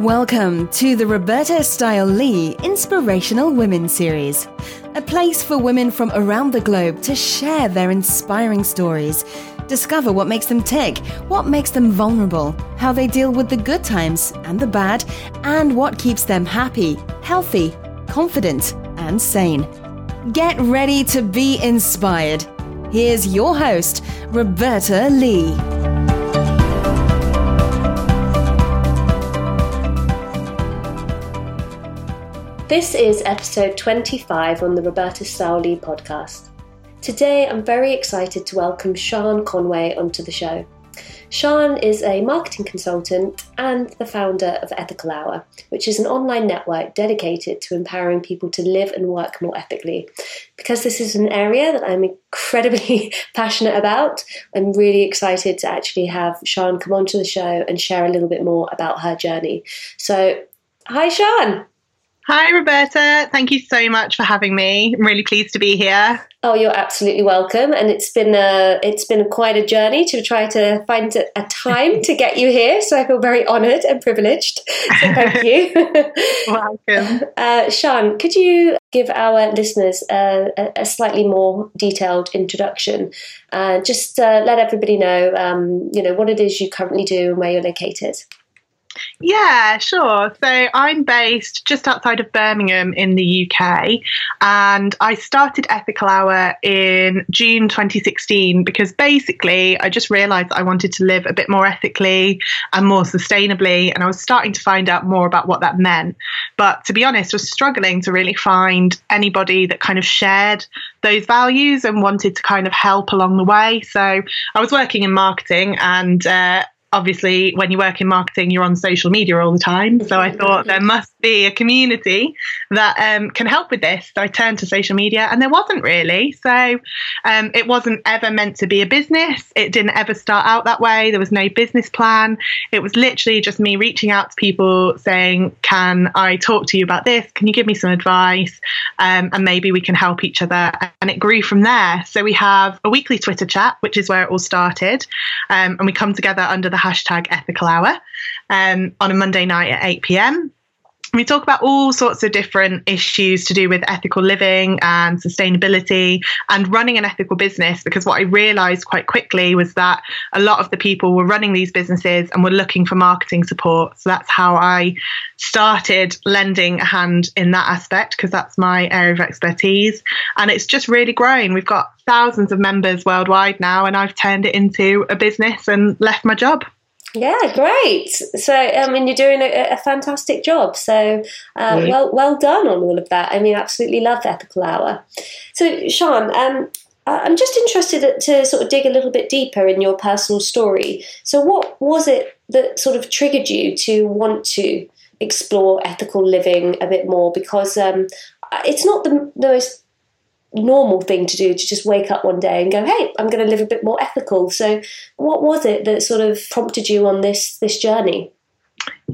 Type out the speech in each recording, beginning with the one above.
Welcome to the Roberta Style Lee Inspirational Women Series, a place for women from around the globe to share their inspiring stories, discover what makes them tick, what makes them vulnerable, how they deal with the good times and the bad, and what keeps them happy, healthy, confident, and sane. Get ready to be inspired. Here's your host, Roberta Lee. This is episode 25 on the Roberta Style podcast. Today I'm very excited to welcome Sian Conway onto the show. Sian is a marketing consultant and the founder of Ethical Hour, which is an online network dedicated to empowering people to live and work more ethically. Because this is an area that I'm incredibly passionate about, I'm really excited to actually have Sian come onto the show and share a little bit more about her journey. So, hi, Sian. Hi, Roberta. Thank you so much for having me. I'm really pleased to be here. Oh, you're absolutely welcome. And it's been a, it's been quite a journey to try to find a time to get you here. So I feel very honoured and privileged. So thank you. welcome. Uh, Sian, could you give our listeners a, a slightly more detailed introduction? Uh, just uh, let everybody know, um, you know, what it is you currently do and where you're located. Yeah, sure. So I'm based just outside of Birmingham in the UK, and I started Ethical Hour in June 2016 because basically I just realised I wanted to live a bit more ethically and more sustainably, and I was starting to find out more about what that meant. But to be honest, I was struggling to really find anybody that kind of shared those values and wanted to kind of help along the way. So I was working in marketing and uh, obviously when you work in marketing you're on social media all the time. So i thought there must be a community that um, can help with this. So i turned to social media and there wasn't really. So um, it wasn't ever meant to be a business. It didn't ever start out that way. There was no business plan. It was literally just me reaching out to people saying can i talk to you about this? Can you give me some advice? Um, and maybe we can help each other. And it grew from there. So we have a weekly twitter chat which is where it all started. Um, and we come together under the hashtag ethical hour um, on a Monday night at 8 p.m. We talk about all sorts of different issues to do with ethical living and sustainability and running an ethical business. Because what I realized quite quickly was that a lot of the people were running these businesses and were looking for marketing support. So that's how I started lending a hand in that aspect because that's my area of expertise. And it's just really grown. We've got thousands of members worldwide now, and I've turned it into a business and left my job. Yeah, great. So, I mean, you're doing a, a fantastic job. So, uh, well, well done on all of that. I mean, absolutely love Ethical Hour. So, Sian, um, I'm just interested to sort of dig a little bit deeper in your personal story. So, what was it that sort of triggered you to want to explore ethical living a bit more? Because um, it's not the, the most normal thing to do to just wake up one day and go, "Hey, I'm going to live a bit more ethical." So, what was it that sort of prompted you on this this journey?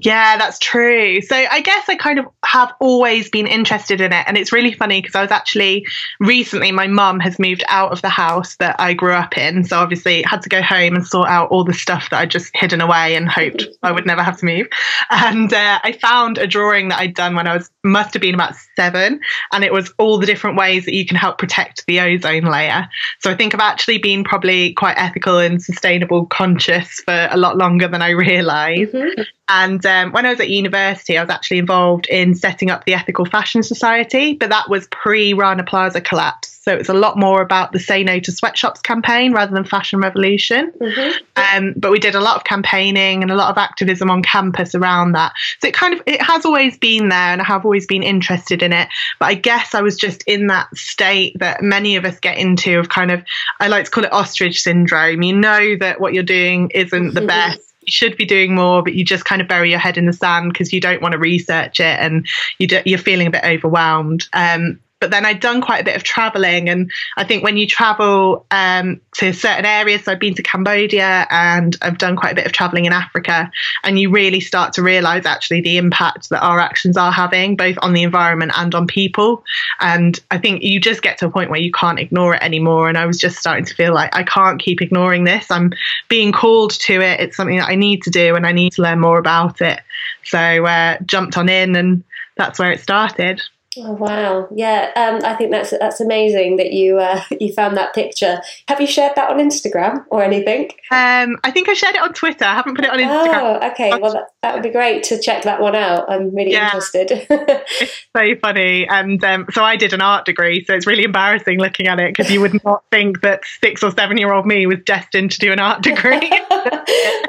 Yeah, that's true. So I guess I kind of have always been interested in it. And it's really funny because I was actually recently, my mum has moved out of the house that I grew up in. So obviously had to go home and sort out all the stuff that I'd just hidden away and hoped I would never have to move. And uh, I found a drawing that I'd done when I was, must have been about seven. And it was all the different ways that you can help protect the ozone layer. So I think I've actually been probably quite ethical and sustainable conscious for a lot longer than I realized. Mm-hmm. And um, when I was at university, I was actually involved in setting up the Ethical Fashion Society, but that was pre Rana Plaza collapse. So it's a lot more about the Say No to Sweatshops campaign rather than Fashion Revolution. Mm-hmm. Um, but we did a lot of campaigning and a lot of activism on campus around that. So it kind of it has always been there, and I have always been interested in it. But I guess I was just in that state that many of us get into of kind of I like to call it ostrich syndrome. You know that what you're doing isn't the best you should be doing more, but you just kind of bury your head in the sand because you don't want to research it and you you're feeling a bit overwhelmed. Um, but then I'd done quite a bit of traveling. And I think when you travel um, to certain areas, so I've been to Cambodia and I've done quite a bit of traveling in Africa, and you really start to realize actually the impact that our actions are having, both on the environment and on people. And I think you just get to a point where you can't ignore it anymore. And I was just starting to feel like I can't keep ignoring this. I'm being called to it. It's something that I need to do and I need to learn more about it. So uh, jumped on in and that's where it started. Oh wow! Yeah, um, I think that's that's amazing that you uh, you found that picture. Have you shared that on Instagram or anything? Um, I think I shared it on Twitter. I haven't put it on Instagram. Oh, okay. Well, that, that would be great to check that one out. I'm really yeah. interested. it's so funny, and um, so I did an art degree, so it's really embarrassing looking at it because you would not think that six or seven year old me was destined to do an art degree.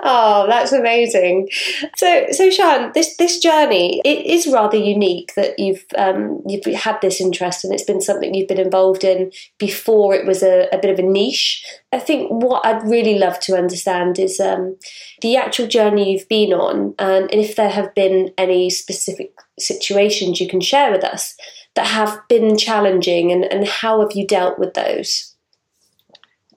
oh, that's amazing. So, so Sian, this this journey it is rather unique that you've um, you've had this interest and it's been something you've been involved in before it was a, a bit of a niche. I think what I'd really love to understand is um, the actual journey you've been on, and, and if there have been any specific situations you can share with us that have been challenging, and, and how have you dealt with those?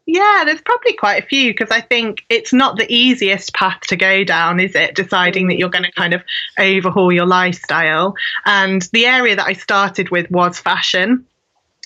Yeah, there's probably quite a few because I think it's not the easiest path to go down, is it? Deciding that you're going to kind of overhaul your lifestyle. And the area that I started with was fashion.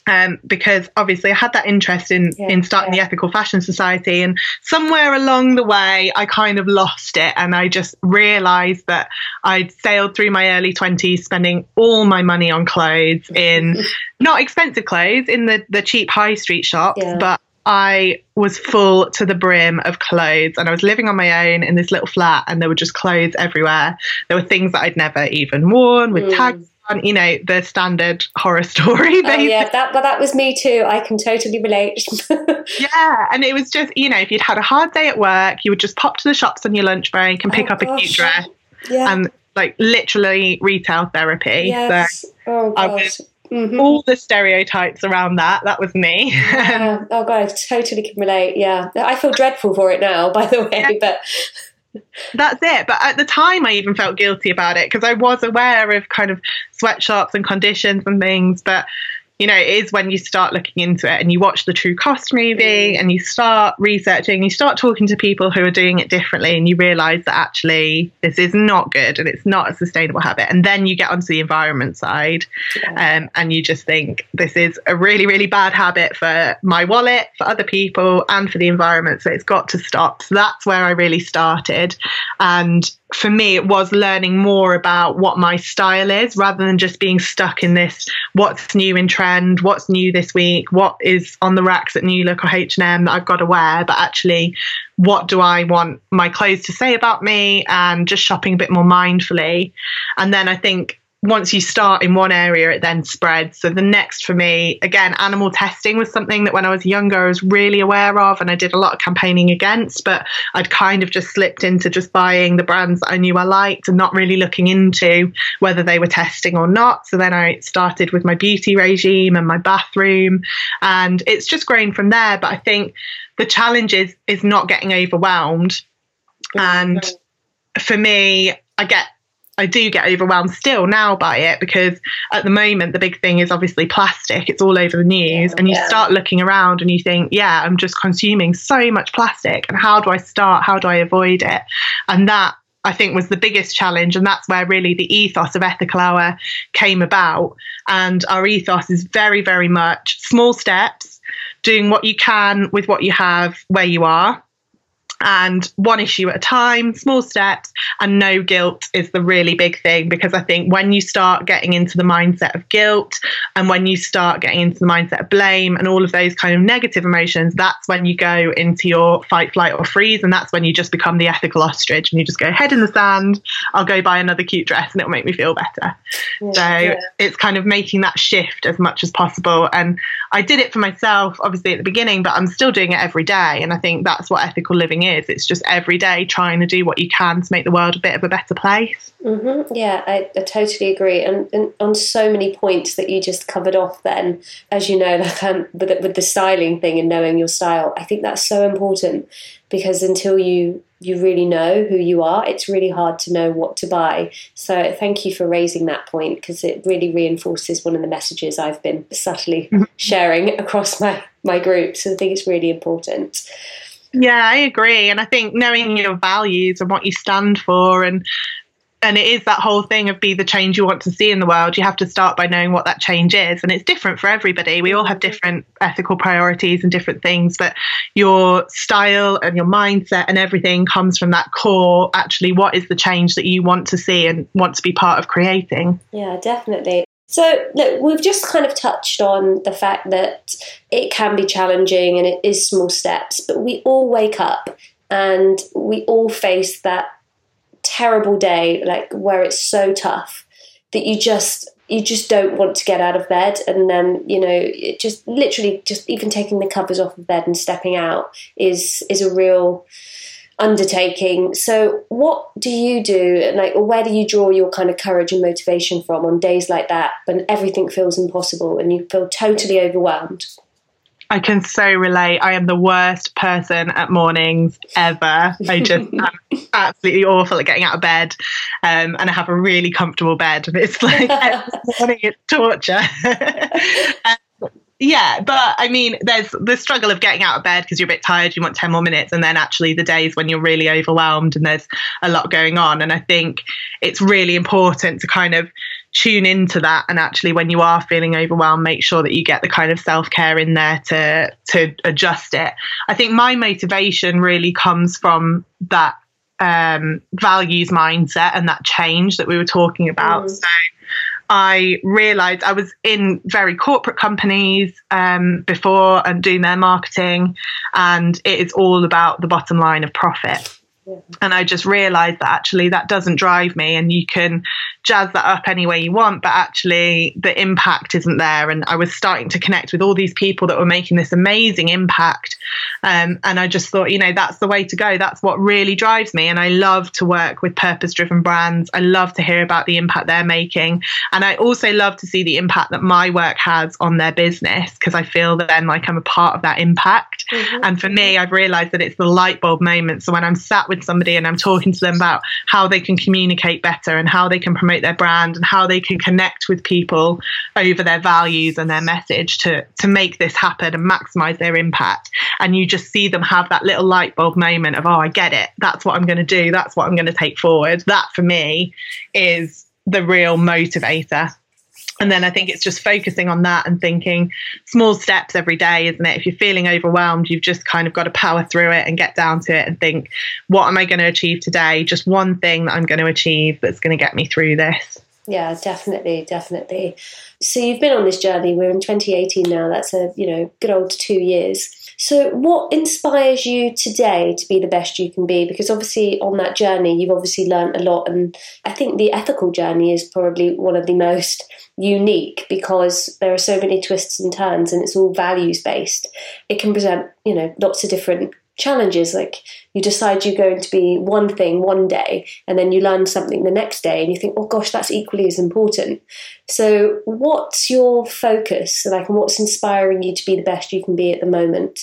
Um, because obviously I had that interest in yeah, in starting yeah. the Ethical Fashion Society, and somewhere along the way I kind of lost it, and I just realised that I'd sailed through my early twenties, spending all my money on clothes in not expensive clothes in the the cheap high street shops, yeah. but I was full to the brim of clothes and I was living on my own in this little flat and there were just clothes everywhere. There were things that I'd never even worn with mm. tags you know, the standard horror story. Basically. Oh, yeah, that, well, that was me too. I can totally relate. yeah, and it was just, you know, if you'd had a hard day at work, you would just pop to the shops on your lunch break and pick oh, up gosh. a cute dress. Yeah. And like literally retail therapy. Yes. So oh, was Mm-hmm. all the stereotypes around that. That was me. yeah. Oh god, I totally can relate. Yeah, I feel dreadful for it now, by the way, yeah. but. That's it. But at the time, I even felt guilty about it because I was aware of kind of sweatshops and conditions and things. But you know, it is when you start looking into it and you watch the True Cost movie mm. and you start researching, you start talking to people who are doing it differently, and you realize that actually this is not good and it's not a sustainable habit. And then you get onto the environment side um, and you just think this is a really, really bad habit for my wallet, for other people, and for the environment. So it's got to stop. So that's where I really started. And for me, it was learning more about what my style is rather than just being stuck in this what's new in trend, what's new this week, what is on the racks at New Look or H&M that I've got to wear, but actually what do I want my clothes to say about me and just shopping a bit more mindfully. And then I think once you start in one area, it then spreads. So the next for me, again, animal testing was something that when I was younger, I was really aware of and I did a lot of campaigning against, but I'd kind of just slipped into just buying the brands that I knew I liked and not really looking into whether they were testing or not. So then I started with my beauty regime and my bathroom and it's just grown from there. But I think the challenge is, is not getting overwhelmed. And for me, I get I do get overwhelmed still now by it because at the moment the big thing is obviously plastic. It's all over the news, yeah, and you yeah. start looking around and you think, yeah, I'm just consuming so much plastic, and how do I start? How do I avoid it? And that I think was the biggest challenge, and that's where really the ethos of Ethical Hour came about. And our ethos is very, very much small steps, doing what you can with what you have where you are and one issue at a time, small steps, and no guilt is the really big thing because I think when you start getting into the mindset of guilt and when you start getting into the mindset of blame and all of those kind of negative emotions, that's when you go into your fight, flight, or freeze. And that's when you just become the ethical ostrich and you just go head in the sand, I'll go buy another cute dress and it'll make me feel better. Yeah, so yeah. it's kind of making that shift as much as possible. And I did it for myself, obviously, at the beginning, but I'm still doing it every day. And I think that's what ethical living is is. It's just every day trying to do what you can to make the world a bit of a better place. Mm-hmm. Yeah, I, I, totally agree. And, and, on so many points that you just covered off, then, as you know, like um, with, the, with the styling thing and knowing your style, I think that's so important because until you you really know who you are, it's really hard to know what to buy. So thank you for raising that point because it really reinforces one of the messages I've been subtly mm-hmm. sharing across my my group. So I think it's really important. Yeah, I agree. And I think knowing your values and what you stand for and and it is that whole thing of be the change you want to see in the world. You have to start by knowing what that change is. And it's different for everybody. We all have different ethical priorities and different things, but your style and your mindset and everything comes from that core actually, what is the change that you want to see and want to be part of creating? Yeah, definitely. So, look, we've just kind of touched on the fact that it can be challenging and it is small steps, but we all wake up and we all face that terrible day, like where it's so tough that you just you just don't want to get out of bed. And then you know it just literally just even taking the covers off of bed and stepping out is is a real undertaking so what do you do like where do you draw your kind of courage and motivation from on days like that when everything feels impossible and you feel totally overwhelmed I can so relate. I am the worst person at mornings ever. I just am absolutely awful at getting out of bed. Um, and I have a really comfortable bed. And it's like morning it's torture. um, yeah, but I mean, there's the struggle of getting out of bed because you're a bit tired, you want 10 more minutes, and then actually the days when you're really overwhelmed and there's a lot going on. And I think it's really important to kind of tune into that and actually when you are feeling overwhelmed make sure that you get the kind of self-care in there to to adjust it i think my motivation really comes from that um, values mindset and that change that we were talking about mm. so I realized I was in very corporate companies um, before and doing their marketing, and it is all about the bottom line of profit. And I just realized that actually that doesn't drive me, and you can jazz that up any way you want, but actually the impact isn't there. And I was starting to connect with all these people that were making this amazing impact. Um, and I just thought, you know, that's the way to go. That's what really drives me. And I love to work with purpose driven brands. I love to hear about the impact they're making. And I also love to see the impact that my work has on their business because I feel that then like I'm a part of that impact. Mm-hmm. And for me, I've realized that it's the light bulb moment. So when I'm sat with somebody and I'm talking to them about how they can communicate better and how they can promote promote their brand and how they can connect with people over their values and their message to to make this happen and maximize their impact. And you just see them have that little light bulb moment of oh I get it. That's what I'm going to do. That's what I'm going to take forward. That for me is the real motivator and then I think it's just focusing on that and thinking small steps every day, isn't it? If you're feeling overwhelmed, you've just kind of got to power through it and get down to it and think, what am I going to achieve today? Just one thing that I'm going to achieve that's going to get me through this. Yeah, definitely, definitely. So you've been on this journey. We're in 2018 now. That's a, you know, good old two years. So, what inspires you today to be the best you can be? Because obviously, on that journey, you've obviously learned a lot. And I think the ethical journey is probably one of the most unique because there are so many twists and turns and it's all values based. It can present, you know, lots of different challenges like you decide you're going to be one thing one day and then you learn something the next day and you think oh gosh that's equally as important. So what's your focus like and what's inspiring you to be the best you can be at the moment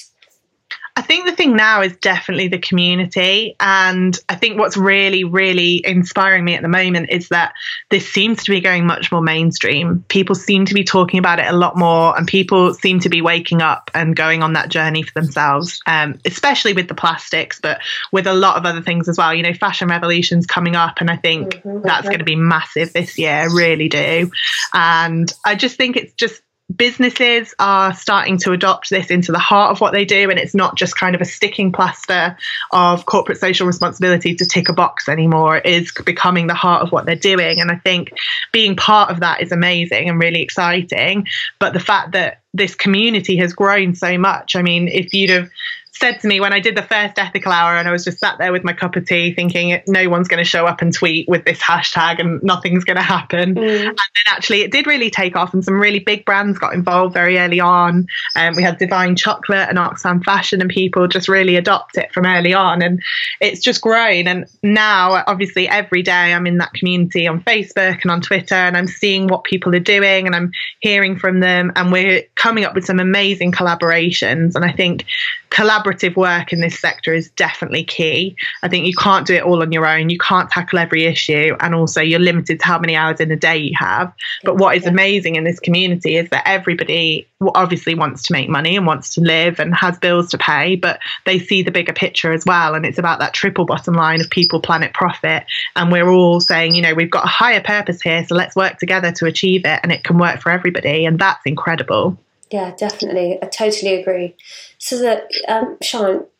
I think the thing now is definitely the community. And I think what's really, really inspiring me at the moment is that this seems to be going much more mainstream. People seem to be talking about it a lot more, and people seem to be waking up and going on that journey for themselves, um, especially with the plastics, but with a lot of other things as well. You know, fashion revolution's coming up, and I think mm-hmm. that's going to be massive this year, really do. And I just think it's just businesses are starting to adopt this into the heart of what they do and it's not just kind of a sticking plaster of corporate social responsibility to tick a box anymore. It is becoming the heart of what they're doing and i think being part of that is amazing and really exciting. But the fact that this community has grown so much i mean if you'd have said to me when I did the first ethical hour and I was just sat there with my cup of tea thinking no one's going to show up and tweet with this hashtag and nothing's going to happen. Mm. And then actually it did really take off and some really big brands got involved very early on. Um, we had Divine Chocolate and Oxfam Fashion and people just really adopt it from early on. And it's just grown. And now, obviously, every day I'm in that community on Facebook and on Twitter and I'm seeing what people are doing and I'm hearing from them. And we're coming up with some amazing collaborations. And I think collaborative work in this sector is definitely key. I think you can't do it all on your own. You can't tackle every issue. And also, you're limited to how many hours in a day you have. But what is amazing in this community is that everybody obviously wants to make money and wants to live and has bills to pay, but they see the bigger picture as well. And it's about that triple bottom line of people, planet, profit. And we're all saying, you know, we've got a higher purpose here. So let's work together to achieve it. And it can work for everybody. And that's incredible. Yeah, definitely. I totally agree. So that um,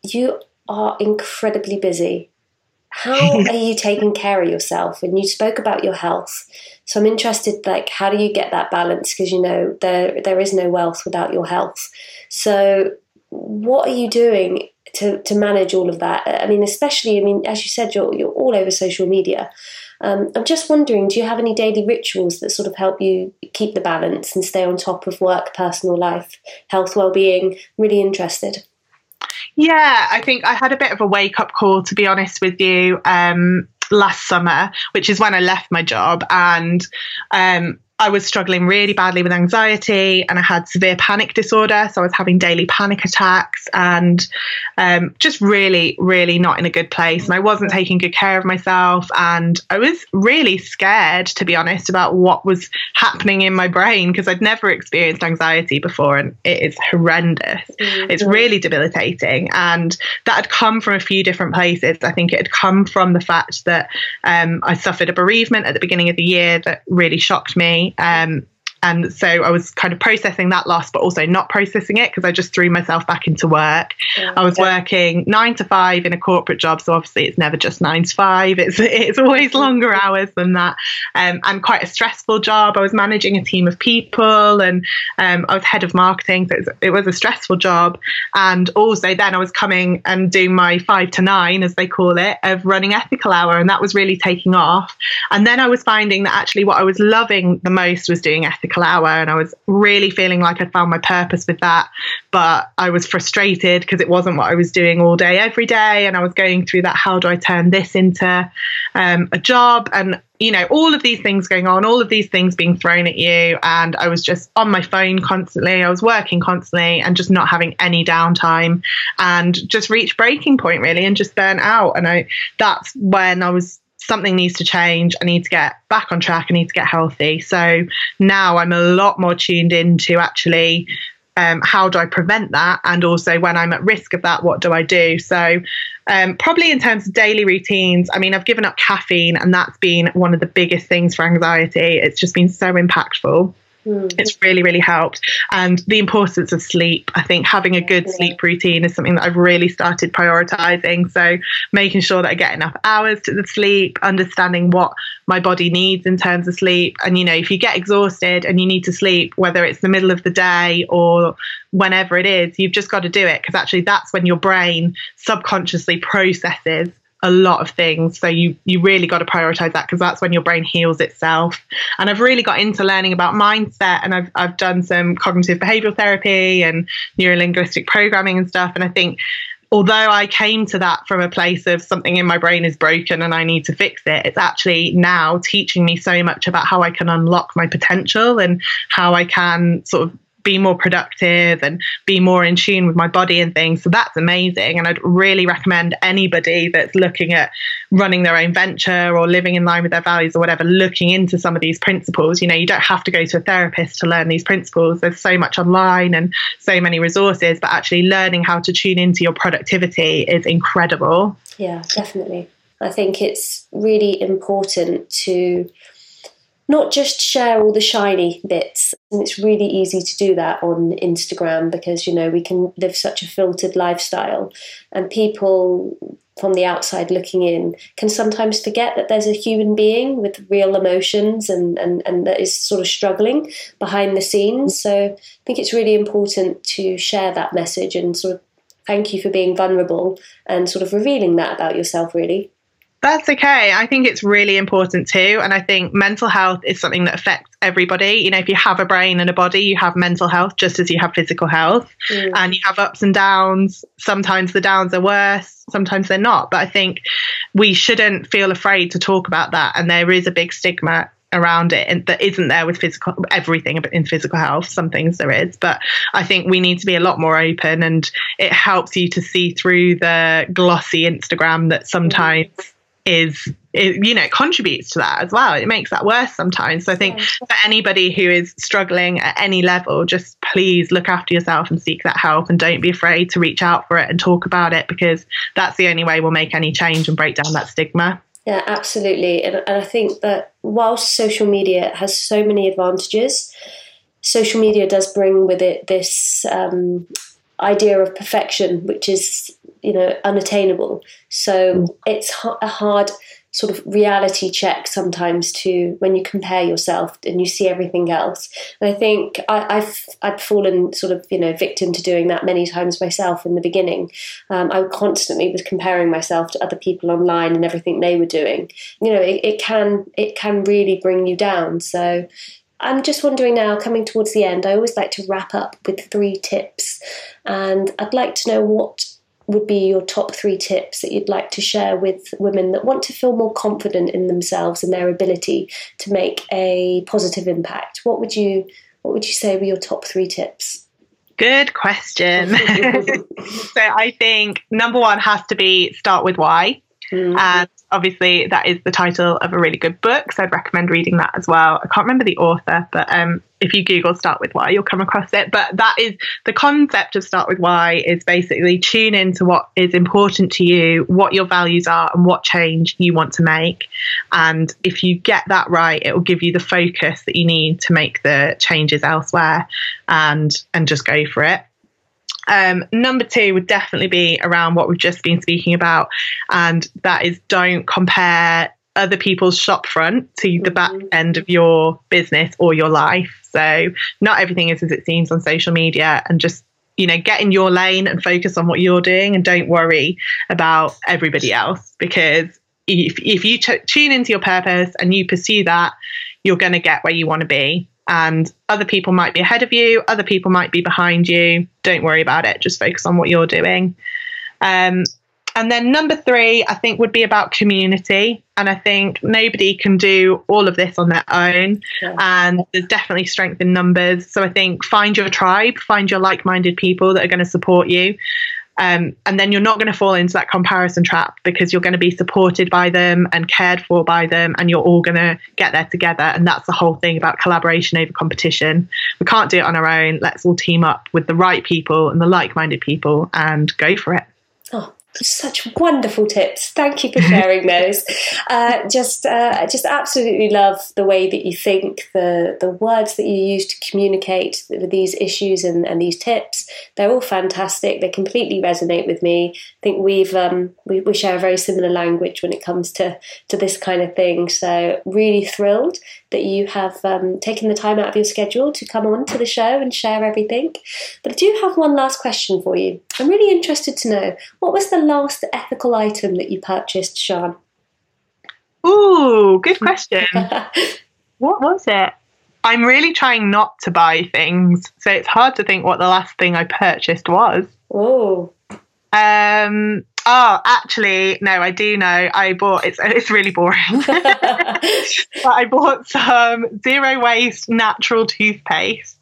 you are incredibly busy. How are you taking care of yourself? And you spoke about your health. So I'm interested, like, how do you get that balance? Because you know there there is no wealth without your health. So what are you doing to to manage all of that? I mean, especially, I mean, as you said, you're you're all over social media. Um, I'm just wondering, do you have any daily rituals that sort of help you keep the balance and stay on top of work, personal life, health, well-being? Really interested. Yeah, I think I had a bit of a wake up call, to be honest with you, um, last summer, which is when I left my job. And um, I was struggling really badly with anxiety and I had severe panic disorder. So I was having daily panic attacks and um, just really, really not in a good place. And I wasn't taking good care of myself. And I was really scared, to be honest, about what was happening in my brain because I'd never experienced anxiety before and it is horrendous. Mm-hmm. It's really debilitating. And that had come from a few different places. I think it had come from the fact that um, I suffered a bereavement at the beginning of the year that really shocked me. Um, and so I was kind of processing that loss, but also not processing it because I just threw myself back into work. Yeah, I was yeah. working nine to five in a corporate job, so obviously it's never just nine to five. It's it's always longer hours than that, um, and quite a stressful job. I was managing a team of people, and um, I was head of marketing, so it was, it was a stressful job. And also then I was coming and doing my five to nine, as they call it, of running ethical hour, and that was really taking off. And then I was finding that actually what I was loving the most was doing ethical hour and I was really feeling like I'd found my purpose with that. But I was frustrated because it wasn't what I was doing all day, every day. And I was going through that how do I turn this into um, a job? And, you know, all of these things going on, all of these things being thrown at you. And I was just on my phone constantly. I was working constantly and just not having any downtime and just reached breaking point really and just burnt out. And I that's when I was something needs to change. I need to get back on track. I need to get healthy. So now I'm a lot more tuned into actually um, how do I prevent that? And also when I'm at risk of that, what do I do? So um, probably in terms of daily routines, I mean, I've given up caffeine and that's been one of the biggest things for anxiety. It's just been so impactful. Mm. It's really, really helped. And the importance of sleep. I think having a good yeah. sleep routine is something that I've really started prioritizing. So making sure that I get enough hours to the sleep, understanding what my body needs in terms of sleep. And, you know, if you get exhausted and you need to sleep, whether it's the middle of the day or whenever it is, you've just got to do it because actually that's when your brain subconsciously processes a lot of things. So you you really got to prioritize that because that's when your brain heals itself. And I've really got into learning about mindset and I've I've done some cognitive behavioral therapy and neurolinguistic programming and stuff. And I think although I came to that from a place of something in my brain is broken and I need to fix it, it's actually now teaching me so much about how I can unlock my potential and how I can sort of be more productive and be more in tune with my body and things. So that's amazing. And I'd really recommend anybody that's looking at running their own venture or living in line with their values or whatever, looking into some of these principles. You know, you don't have to go to a therapist to learn these principles. There's so much online and so many resources, but actually learning how to tune into your productivity is incredible. Yeah, definitely. I think it's really important to not just share all the shiny bits. And it's really easy to do that on Instagram because, you know, we can live such a filtered lifestyle and people from the outside looking in can sometimes forget that there's a human being with real emotions and, and, and that is sort of struggling behind the scenes. So I think it's really important to share that message and sort of thank you for being vulnerable and sort of revealing that about yourself, really. That's okay. I think it's really important too. And I think mental health is something that affects everybody. You know, if you have a brain and a body, you have mental health just as you have physical health. Mm. And you have ups and downs. Sometimes the downs are worse, sometimes they're not. But I think we shouldn't feel afraid to talk about that. And there is a big stigma around it and that isn't there with physical everything in physical health some things there is but i think we need to be a lot more open and it helps you to see through the glossy instagram that sometimes is it, you know contributes to that as well. It makes that worse sometimes. So i think for anybody who is struggling at any level just please look after yourself and seek that help and don't be afraid to reach out for it and talk about it because that's the only way we'll make any change and break down that stigma. Yeah absolutely. And, and i think that whilst social media has so many advantages social media does bring with it this um, idea of perfection which is you know unattainable. So mm. it's a hard sort of reality check sometimes to when you compare yourself and you see everything else. And i think I, have i've fallen sort of you know victim to doing that many times myself in the beginning. Um, i constantly was comparing myself to other people online and everything they were doing. You know it, it can it can really bring you down. So I'm just wondering now, coming towards the end, I always like to wrap up with three tips. And I'd like to know what would be your top three tips that you'd like to share with women that want to feel more confident in themselves and their ability to make a positive impact? What would you what would you say were your top three tips? Good question. so I think number one has to be start with why. Mm-hmm. And obviously, that is the title of a really good book. So I'd recommend reading that as well. I can't remember the author, but um, if you Google Start with Why, you'll come across it. But that is the concept of Start with Why is basically tune into what is important to you, what your values are, and what change you want to make. And if you get that right, it will give you the focus that you need to make the changes elsewhere and and just go for it. Um, number two would definitely be around what we've just been speaking about, and that is don't compare other people's shop front to the back mm-hmm. end of your business or your life. So, not everything is as it seems on social media, and just you know, get in your lane and focus on what you're doing, and don't worry about everybody else because if if you t- tune into your purpose and you pursue that, you're going to get where you want to be and other people might be ahead of you, other people might be behind you. Don't worry about it. Just focus on what you're doing. Um, and then number three, I think, would be about community. And I think nobody can do all of this on their own. Yeah. And there's definitely strength in numbers. So I think find your tribe, find your like minded people that are going to support you. Um, and then you're not going to fall into that comparison trap because you're going to be supported by them and cared for by them, and you're all going to get there together. And that's the whole thing about collaboration over competition. We can't do it on our own. Let's all team up with the right people and the like minded people and go for it. Oh, such wonderful tips. Thank you for sharing those. Uh, just, uh, just absolutely love the way that you think, the the words that you use to communicate with these issues and, and these tips. They're all fantastic. They completely resonate with me. I think we've um, we, we share a very similar language when it comes to to this kind of thing. So really thrilled that you have um, taken the time out of your schedule to come on to the show and share everything. But I do have one last question for you. I'm really interested to know what was the last ethical item that you purchased, Sian? Ooh, good question. what was it? I'm really trying not to buy things, so it's hard to think what the last thing I purchased was. Oh. Um, Oh, actually, no, I do know. I bought it's it's really boring. but I bought some zero waste natural toothpaste.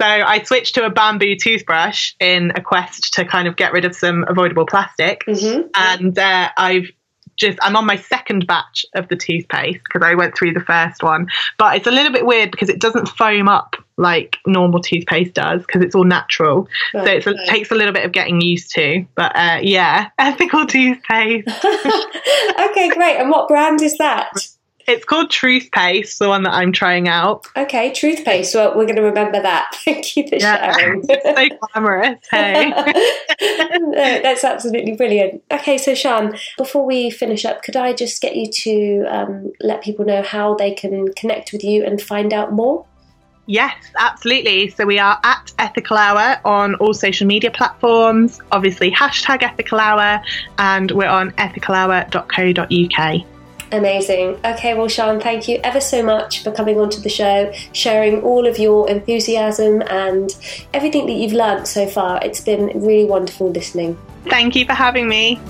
So I switched to a bamboo toothbrush in a quest to kind of get rid of some avoidable plastic, mm-hmm. and uh, I've just I'm on my second batch of the toothpaste because I went through the first one. But it's a little bit weird because it doesn't foam up like normal toothpaste does because it's all natural. Right, so it takes a little bit of getting used to. But uh, yeah, ethical toothpaste. okay, great. And what brand is that? It's called Truth Paste, the one that I'm trying out. Okay, Truth Paste. Well, we're going to remember that. Thank you for yeah. sharing. it's so glamorous. Hey, no, that's absolutely brilliant. Okay, so Sian, before we finish up, could I just get you to um, let people know how they can connect with you and find out more? Yes, absolutely. So we are at Ethical Hour on all social media platforms, obviously hashtag Ethical Hour, and we're on ethicalhour.co.uk. Amazing. Okay, well, Sian, thank you ever so much for coming onto the show, sharing all of your enthusiasm and everything that you've learnt so far. It's been really wonderful listening. Thank you for having me.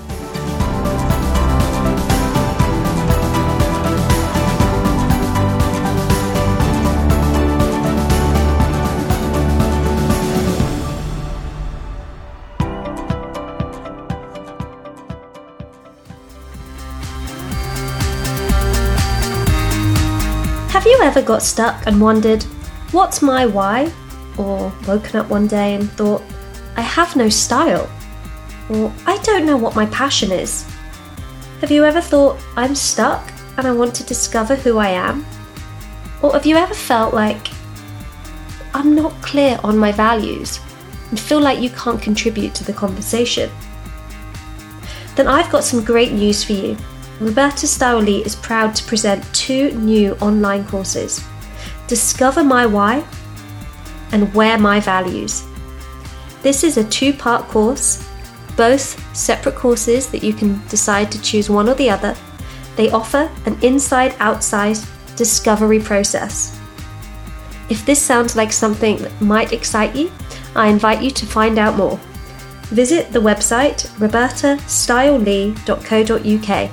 Ever got stuck and wondered, what's my why? Or woken up one day and thought, I have no style? Or I don't know what my passion is? Have you ever thought, I'm stuck and I want to discover who I am? Or have you ever felt like, I'm not clear on my values and feel like you can't contribute to the conversation? Then I've got some great news for you. Roberta Style is proud to present two new online courses Discover My Why and Wear My Values. This is a two part course, both separate courses that you can decide to choose one or the other. They offer an inside outside discovery process. If this sounds like something that might excite you, I invite you to find out more. Visit the website robertastylely.co.uk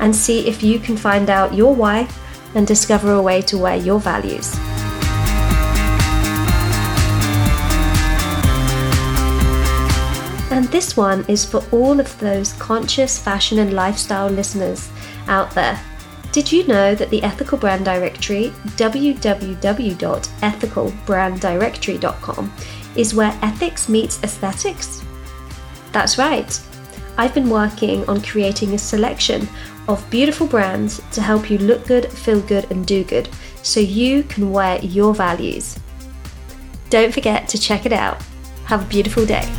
and see if you can find out your why and discover a way to wear your values. And this one is for all of those conscious fashion and lifestyle listeners out there. Did you know that the Ethical Brand Directory, www.ethicalbranddirectory.com, is where ethics meets aesthetics? That's right. I've been working on creating a selection of beautiful brands to help you look good, feel good, and do good so you can wear your values. Don't forget to check it out. Have a beautiful day.